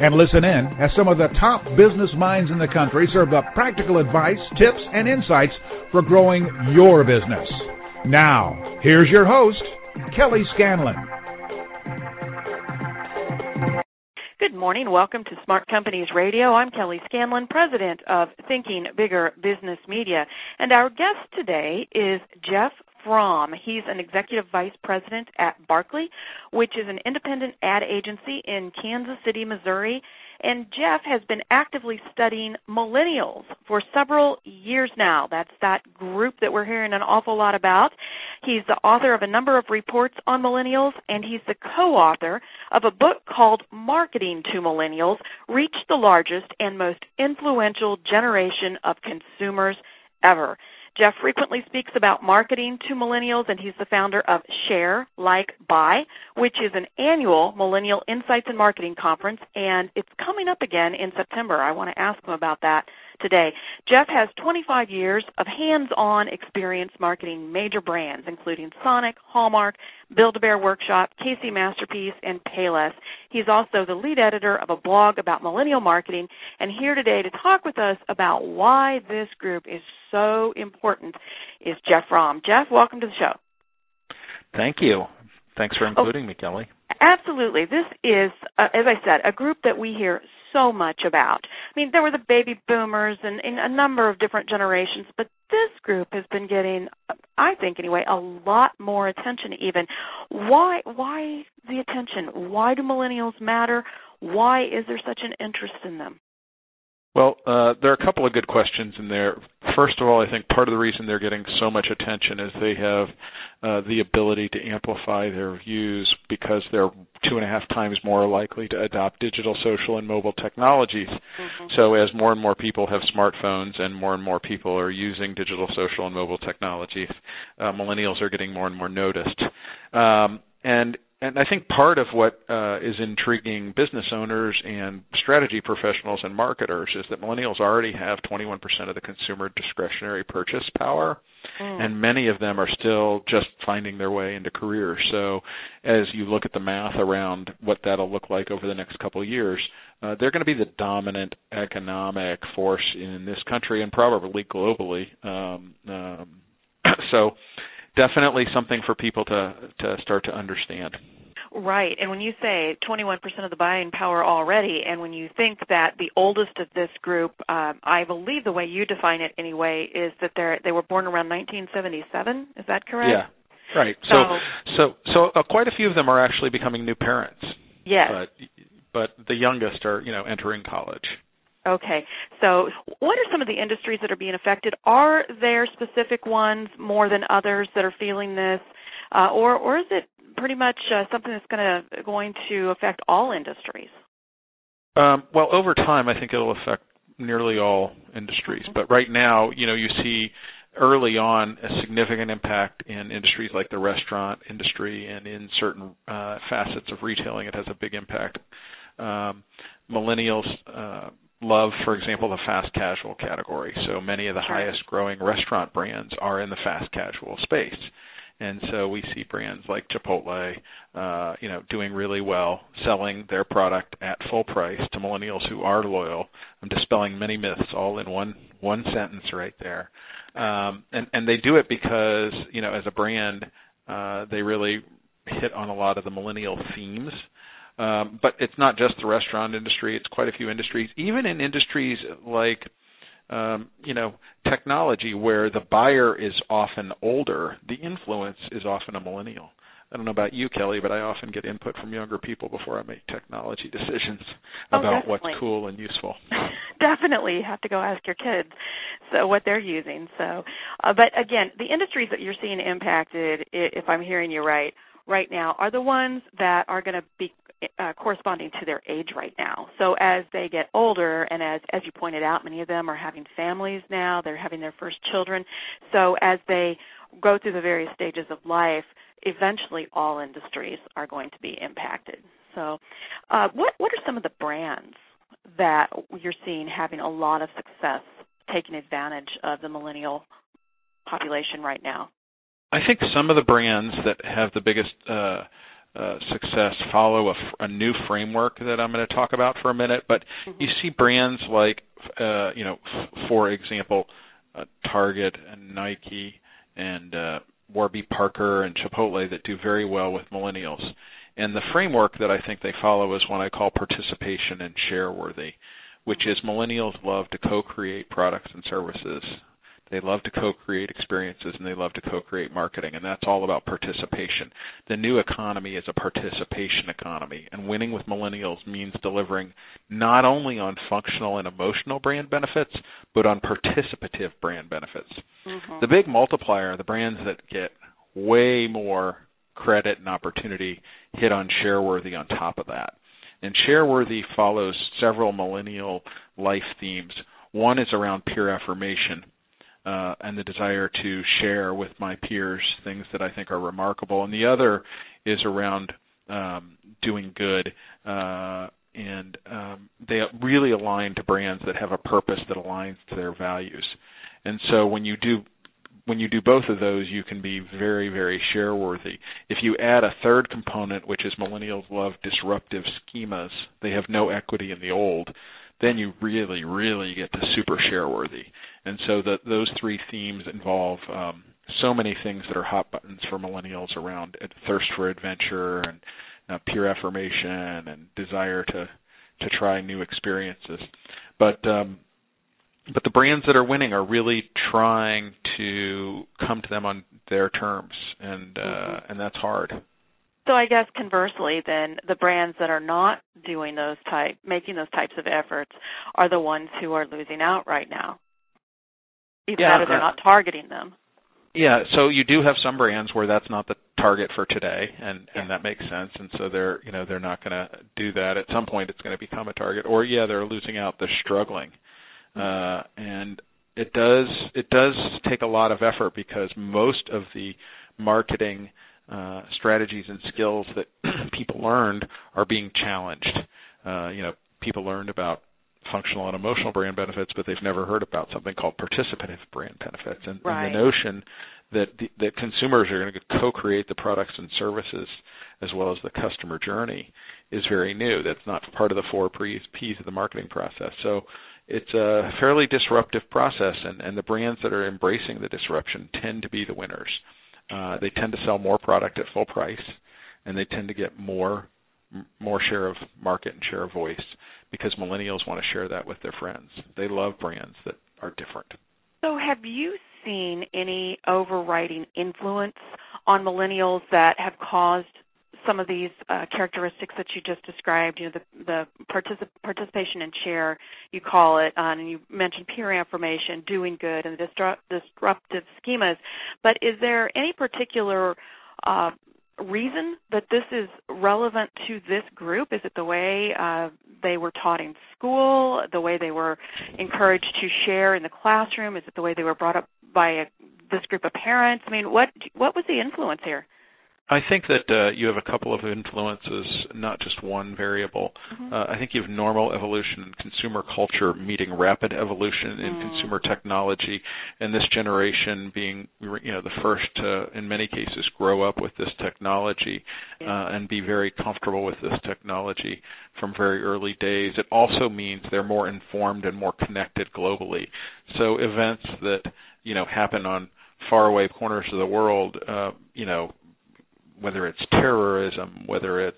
and listen in as some of the top business minds in the country serve up practical advice, tips, and insights for growing your business. Now, here's your host, Kelly Scanlon. Good morning. Welcome to Smart Companies Radio. I'm Kelly Scanlon, president of Thinking Bigger Business Media. And our guest today is Jeff Fromm. He's an executive vice president at Barkley, which is an independent ad agency in Kansas City, Missouri. And Jeff has been actively studying millennials for several years now. That's that group that we're hearing an awful lot about. He's the author of a number of reports on millennials, and he's the co author of a book called Marketing to Millennials Reach the Largest and Most Influential Generation of Consumers Ever. Jeff frequently speaks about marketing to millennials, and he's the founder of Share, Like, Buy, which is an annual Millennial Insights and Marketing Conference, and it's coming up again in September. I want to ask him about that today. Jeff has 25 years of hands-on experience marketing major brands, including Sonic, Hallmark, Build-A-Bear Workshop, KC Masterpiece, and Payless. He's also the lead editor of a blog about millennial marketing, and here today to talk with us about why this group is so important is Jeff Fromm. Jeff, welcome to the show. Thank you. Thanks for including oh, me, Kelly. Absolutely. This is, uh, as I said, a group that we hear so much about. I mean, there were the baby boomers and, a number of different generations, but this group has been getting, I think anyway, a lot more attention. Even why? Why the attention? Why do millennials matter? Why is there such an interest in them? Well, uh, there are a couple of good questions in there. First of all, I think part of the reason they're getting so much attention is they have uh, the ability to amplify their views because they're two and a half times more likely to adopt digital, social, and mobile technologies. Mm-hmm. So, as more and more people have smartphones and more and more people are using digital, social, and mobile technologies, uh, millennials are getting more and more noticed. Um, and and I think part of what uh, is intriguing business owners and strategy professionals and marketers is that millennials already have 21% of the consumer discretionary purchase power, mm. and many of them are still just finding their way into careers. So, as you look at the math around what that'll look like over the next couple of years, uh, they're going to be the dominant economic force in this country and probably globally. Um, um, so definitely something for people to to start to understand. Right. And when you say 21% of the buying power already, and when you think that the oldest of this group, um, I believe the way you define it anyway, is that they're they were born around 1977. Is that correct? Yeah. Right. So so so uh, quite a few of them are actually becoming new parents. Yes. But but the youngest are you know entering college. Okay. So, what are some of the industries that are being affected? Are there specific ones more than others that are feeling this, uh, or or is it pretty much uh, something that's going to going to affect all industries? Um, well, over time, I think it'll affect nearly all industries. But right now, you know, you see early on a significant impact in industries like the restaurant industry and in certain uh, facets of retailing. It has a big impact. Um, millennials uh, love, for example, the fast casual category. So many of the sure. highest growing restaurant brands are in the fast casual space. And so we see brands like Chipotle, uh, you know, doing really well, selling their product at full price to millennials who are loyal. I'm dispelling many myths all in one one sentence right there. Um, and and they do it because you know, as a brand, uh, they really hit on a lot of the millennial themes um, but it's not just the restaurant industry; it's quite a few industries. Even in industries like um, you know technology, where the buyer is often older, the influence is often a millennial. I don't know about you, Kelly, but I often get input from younger people before I make technology decisions oh, about definitely. what's cool and useful. definitely, you have to go ask your kids so what they're using. So, uh, but again, the industries that you're seeing impacted, if I'm hearing you right, right now are the ones that are going to be uh, corresponding to their age right now. So as they get older, and as as you pointed out, many of them are having families now. They're having their first children. So as they go through the various stages of life, eventually all industries are going to be impacted. So, uh, what what are some of the brands that you're seeing having a lot of success taking advantage of the millennial population right now? I think some of the brands that have the biggest uh, uh, success follow a, a, new framework that I'm going to talk about for a minute. But mm-hmm. you see brands like, uh, you know, f- for example, uh, Target and Nike and uh, Warby Parker and Chipotle that do very well with millennials. And the framework that I think they follow is what I call participation and share worthy, which is millennials love to co-create products and services they love to co-create experiences and they love to co-create marketing and that's all about participation. The new economy is a participation economy and winning with millennials means delivering not only on functional and emotional brand benefits but on participative brand benefits. Mm-hmm. The big multiplier are the brands that get way more credit and opportunity hit on shareworthy on top of that. And shareworthy follows several millennial life themes. One is around peer affirmation uh, and the desire to share with my peers things that I think are remarkable. And the other is around um, doing good. Uh, and um, they really align to brands that have a purpose that aligns to their values. And so when you do when you do both of those, you can be very, very share worthy. If you add a third component, which is millennials love disruptive schemas, they have no equity in the old, then you really, really get to super share worthy. And so the, those three themes involve um, so many things that are hot buttons for millennials around thirst for adventure and uh, peer affirmation and desire to to try new experiences. But um, but the brands that are winning are really trying to come to them on their terms, and uh, mm-hmm. and that's hard. So I guess conversely, then the brands that are not doing those type, making those types of efforts, are the ones who are losing out right now even yeah, better they're not targeting them. Yeah, so you do have some brands where that's not the target for today, and yeah. and that makes sense. And so they're you know they're not going to do that. At some point, it's going to become a target, or yeah, they're losing out. They're struggling, uh, and it does it does take a lot of effort because most of the marketing uh, strategies and skills that people learned are being challenged. Uh, you know, people learned about functional and emotional brand benefits, but they've never heard about something called participative brand benefits. And, right. and the notion that the, that consumers are going to co-create the products and services as well as the customer journey is very new. That's not part of the four P's, of the marketing process. So it's a fairly disruptive process, and, and the brands that are embracing the disruption tend to be the winners. Uh, they tend to sell more product at full price, and they tend to get more more share of market and share of voice because millennials want to share that with their friends. They love brands that are different. So, have you seen any overriding influence on millennials that have caused some of these uh, characteristics that you just described? You know, the, the particip- participation and share, you call it, uh, and you mentioned peer affirmation, doing good, and the disrupt- disruptive schemas. But is there any particular uh, reason that this is relevant to this group? Is it the way uh, they were taught in school, the way they were encouraged to share in the classroom? Is it the way they were brought up by a, this group of parents? I mean, what what was the influence here? I think that uh, you have a couple of influences, not just one variable. Mm-hmm. Uh, I think you have normal evolution in consumer culture meeting rapid evolution in mm. consumer technology, and this generation being, you know, the first to, in many cases, grow up with this technology yeah. uh, and be very comfortable with this technology from very early days. It also means they're more informed and more connected globally. So events that you know happen on faraway corners of the world, uh, you know, whether it's terrorism, whether it's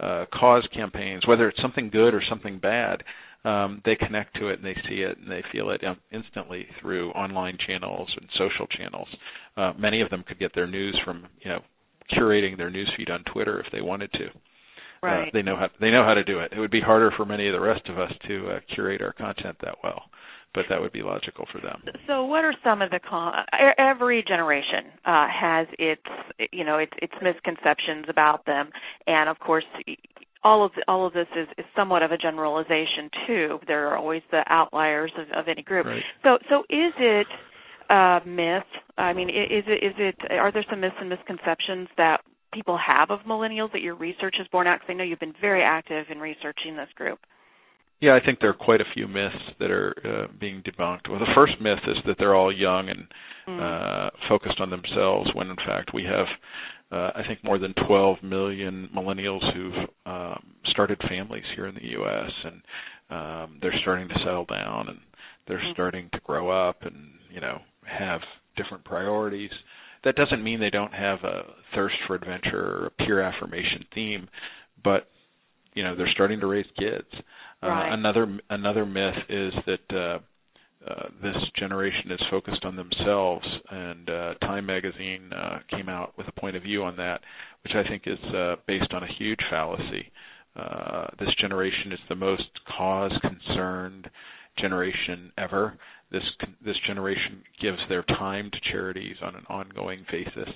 uh, cause campaigns, whether it's something good or something bad, um, they connect to it and they see it and they feel it um, instantly through online channels and social channels. Uh, many of them could get their news from you know curating their news feed on Twitter if they wanted to. Uh, right. Uh, they know how they know how to do it. It would be harder for many of the rest of us to uh, curate our content that well but that would be logical for them. So, what are some of the con- every generation uh, has its you know its its misconceptions about them, and of course, all of the, all of this is, is somewhat of a generalization too. There are always the outliers of, of any group. Right. So so is it a myth? I mean, is it is it are there some myths and misconceptions that people have of millennials that your research has borne out? Because I know you've been very active in researching this group. Yeah, I think there are quite a few myths that are uh, being debunked. Well, the first myth is that they're all young and mm. uh, focused on themselves, when in fact we have, uh, I think, more than 12 million millennials who've um, started families here in the U.S. and um, they're starting to settle down and they're mm. starting to grow up and you know have different priorities. That doesn't mean they don't have a thirst for adventure or a peer affirmation theme, but you know they're starting to raise kids uh, right. Uh, another another myth is that uh, uh, this generation is focused on themselves, and uh, Time Magazine uh, came out with a point of view on that, which I think is uh, based on a huge fallacy. Uh, this generation is the most cause-concerned generation ever. This this generation gives their time to charities on an ongoing basis.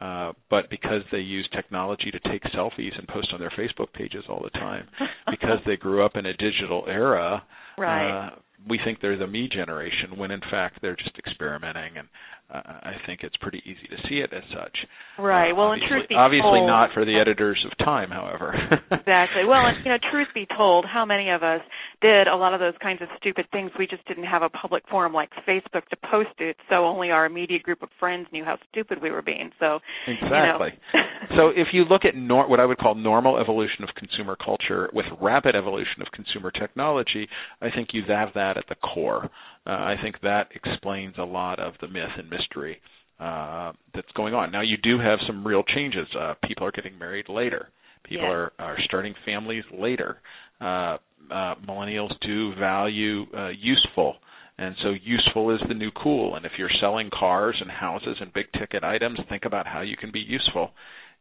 Uh, but because they use technology to take selfies and post on their Facebook pages all the time, because they grew up in a digital era, right. uh, we think they're the me generation when in fact they're just experimenting and uh, I think it's pretty easy to see it as such. Right. Uh, well, in truth be obviously told, not for the editors of Time, however. exactly. Well, and you know, truth be told, how many of us did a lot of those kinds of stupid things? We just didn't have a public forum like Facebook to post it, so only our immediate group of friends knew how stupid we were being. So exactly. You know. so if you look at nor- what I would call normal evolution of consumer culture with rapid evolution of consumer technology, I think you have that at the core. Uh, I think that explains a lot of the myth and mystery uh, that's going on. Now, you do have some real changes. Uh, people are getting married later. People yes. are, are starting families later. Uh, uh, millennials do value uh, useful, and so useful is the new cool. And if you're selling cars and houses and big ticket items, think about how you can be useful.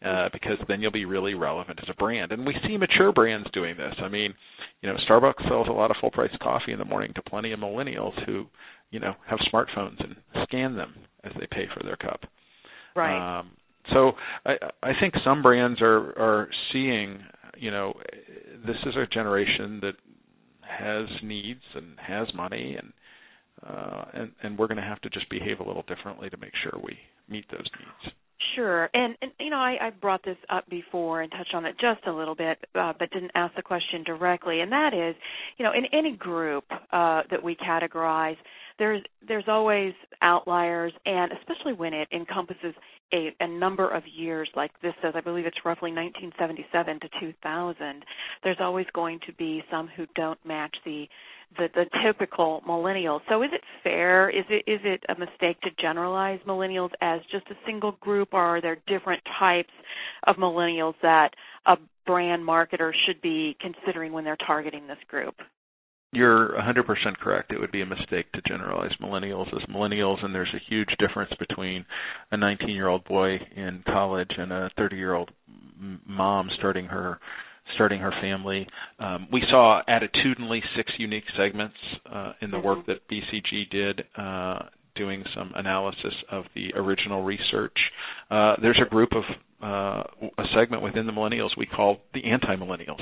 Uh, because then you'll be really relevant as a brand. And we see mature brands doing this. I mean, you know, Starbucks sells a lot of full price coffee in the morning to plenty of millennials who, you know, have smartphones and scan them as they pay for their cup. Right. Um, so I, I think some brands are are seeing, you know, this is a generation that has needs and has money and uh, and and we're going to have to just behave a little differently to make sure we meet those needs. Sure, and, and you know I, I brought this up before and touched on it just a little bit, uh, but didn't ask the question directly, and that is, you know, in any group uh, that we categorize, there's there's always outliers, and especially when it encompasses a, a number of years, like this says, I believe it's roughly 1977 to 2000. There's always going to be some who don't match the the, the typical millennial. So is it fair? Is it is it a mistake to generalize millennials as just a single group, or are there different types of millennials that a brand marketer should be considering when they're targeting this group? You're 100% correct. It would be a mistake to generalize millennials as millennials, and there's a huge difference between a 19-year-old boy in college and a 30-year-old mom starting her starting her family. Um, we saw attitudinally six unique segments uh, in the mm-hmm. work that BCG did. Uh, doing some analysis of the original research. Uh, there's a group of uh, a segment within the millennials we call the anti-millennials,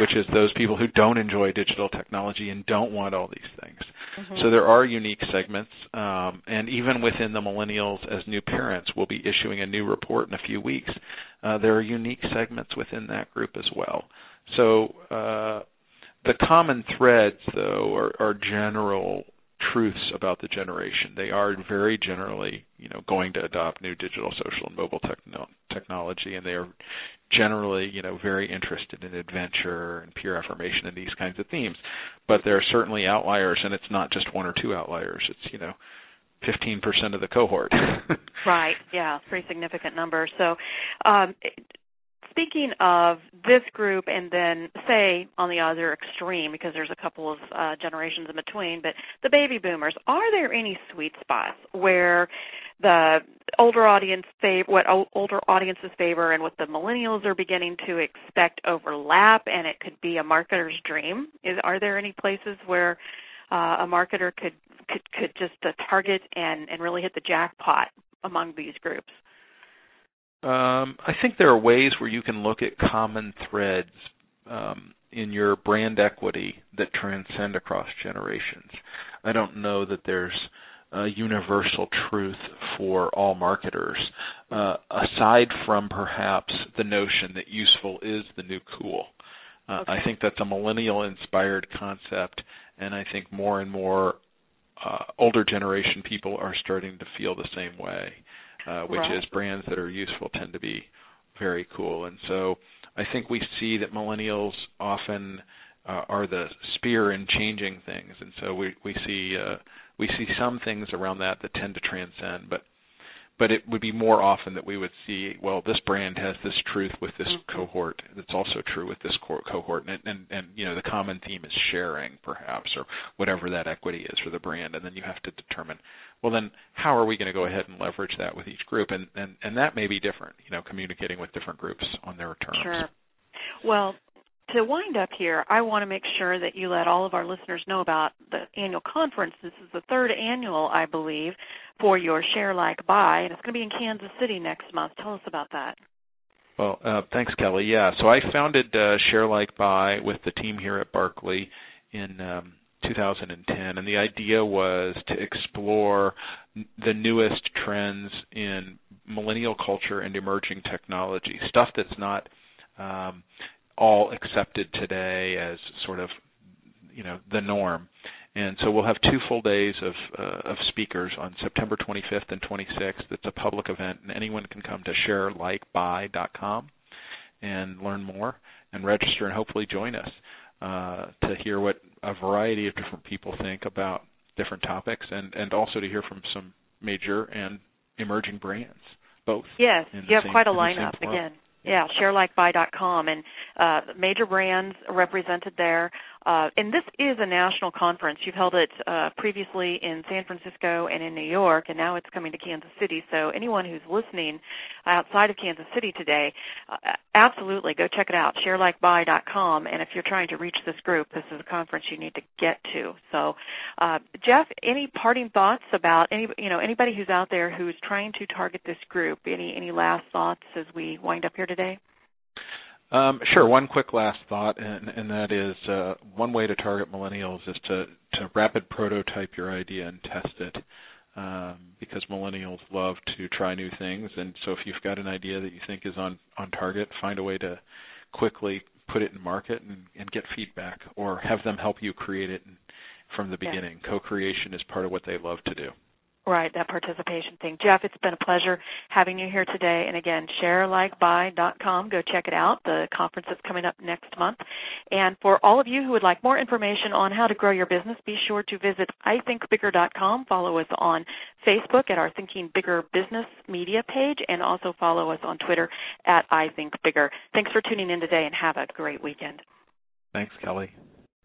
which is those people who don't enjoy digital technology and don't want all these things. Mm-hmm. So there are unique segments, um, and even within the millennials, as new parents, we'll be issuing a new report in a few weeks. Uh, there are unique segments within that group as well. So uh, the common threads, though, are, are general truths about the generation. They are very generally, you know, going to adopt new digital, social, and mobile techno- technology, and they are generally, you know, very interested in adventure and peer affirmation and these kinds of themes. But there are certainly outliers, and it's not just one or two outliers. It's you know, 15% of the cohort. right. Yeah, pretty significant number. So, um, speaking of this group and then say on the other extreme because there's a couple of uh, generations in between but the baby boomers are there any sweet spots where the older audience fav- what older audiences favor and what the millennials are beginning to expect overlap and it could be a marketer's dream? Is are there any places where uh, a marketer could could could just uh, target and and really hit the jackpot among these groups um, I think there are ways where you can look at common threads um, in your brand equity that transcend across generations. I don't know that there's a universal truth for all marketers, uh, aside from perhaps the notion that useful is the new cool. Uh, okay. I think that's a millennial inspired concept, and I think more and more uh, older generation people are starting to feel the same way, uh, which right. is brands that are useful tend to be very cool. And so I think we see that millennials often uh, are the spear in changing things, and so we we see uh, we see some things around that that tend to transcend, but but it would be more often that we would see, well, this brand has this truth with this mm-hmm. cohort that's also true with this co- cohort, and, and and you know the common theme is sharing, perhaps, or whatever that equity is for the brand, and then you have to determine, well, then how are we going to go ahead and leverage that with each group, and and and that may be different, you know, communicating with different groups on their terms. Sure. Well, to wind up here, I want to make sure that you let all of our listeners know about the annual conference. This is the third annual, I believe, for your Share Like Buy, and it's going to be in Kansas City next month. Tell us about that. Well, uh, thanks, Kelly. Yeah, so I founded uh, Share Like Buy with the team here at Barkley in um, 2010, and the idea was to explore the newest trends in millennial culture and emerging technology, stuff that's not um, all accepted today as sort of you know the norm. And so we'll have two full days of uh, of speakers on September 25th and 26th. It's a public event, and anyone can come to shareLikeBuy.com and learn more and register, and hopefully join us uh, to hear what a variety of different people think about different topics, and and also to hear from some major and emerging brands. Both. Yes, you have quite a lineup again. Yeah, ShareLikeBuy.com and uh, major brands represented there. Uh, and this is a national conference. You've held it uh, previously in San Francisco and in New York, and now it's coming to Kansas City. So anyone who's listening outside of Kansas City today, uh, absolutely go check it out, ShareLikeBuy.com. And if you're trying to reach this group, this is a conference you need to get to. So, uh, Jeff, any parting thoughts about any, you know, anybody who's out there who's trying to target this group? Any any last thoughts as we wind up here today? Um, sure. One quick last thought, and, and that is uh, one way to target millennials is to, to rapid prototype your idea and test it. Um, because millennials love to try new things, and so if you've got an idea that you think is on on target, find a way to quickly put it in market and, and get feedback, or have them help you create it from the beginning. Yeah. Co-creation is part of what they love to do. Right, that participation thing. Jeff, it's been a pleasure having you here today. And again, sharelikebuy.com. Go check it out. The conference is coming up next month. And for all of you who would like more information on how to grow your business, be sure to visit ithinkbigger.com. Follow us on Facebook at our Thinking Bigger Business Media page and also follow us on Twitter at ithinkbigger. Thanks for tuning in today and have a great weekend. Thanks, Kelly.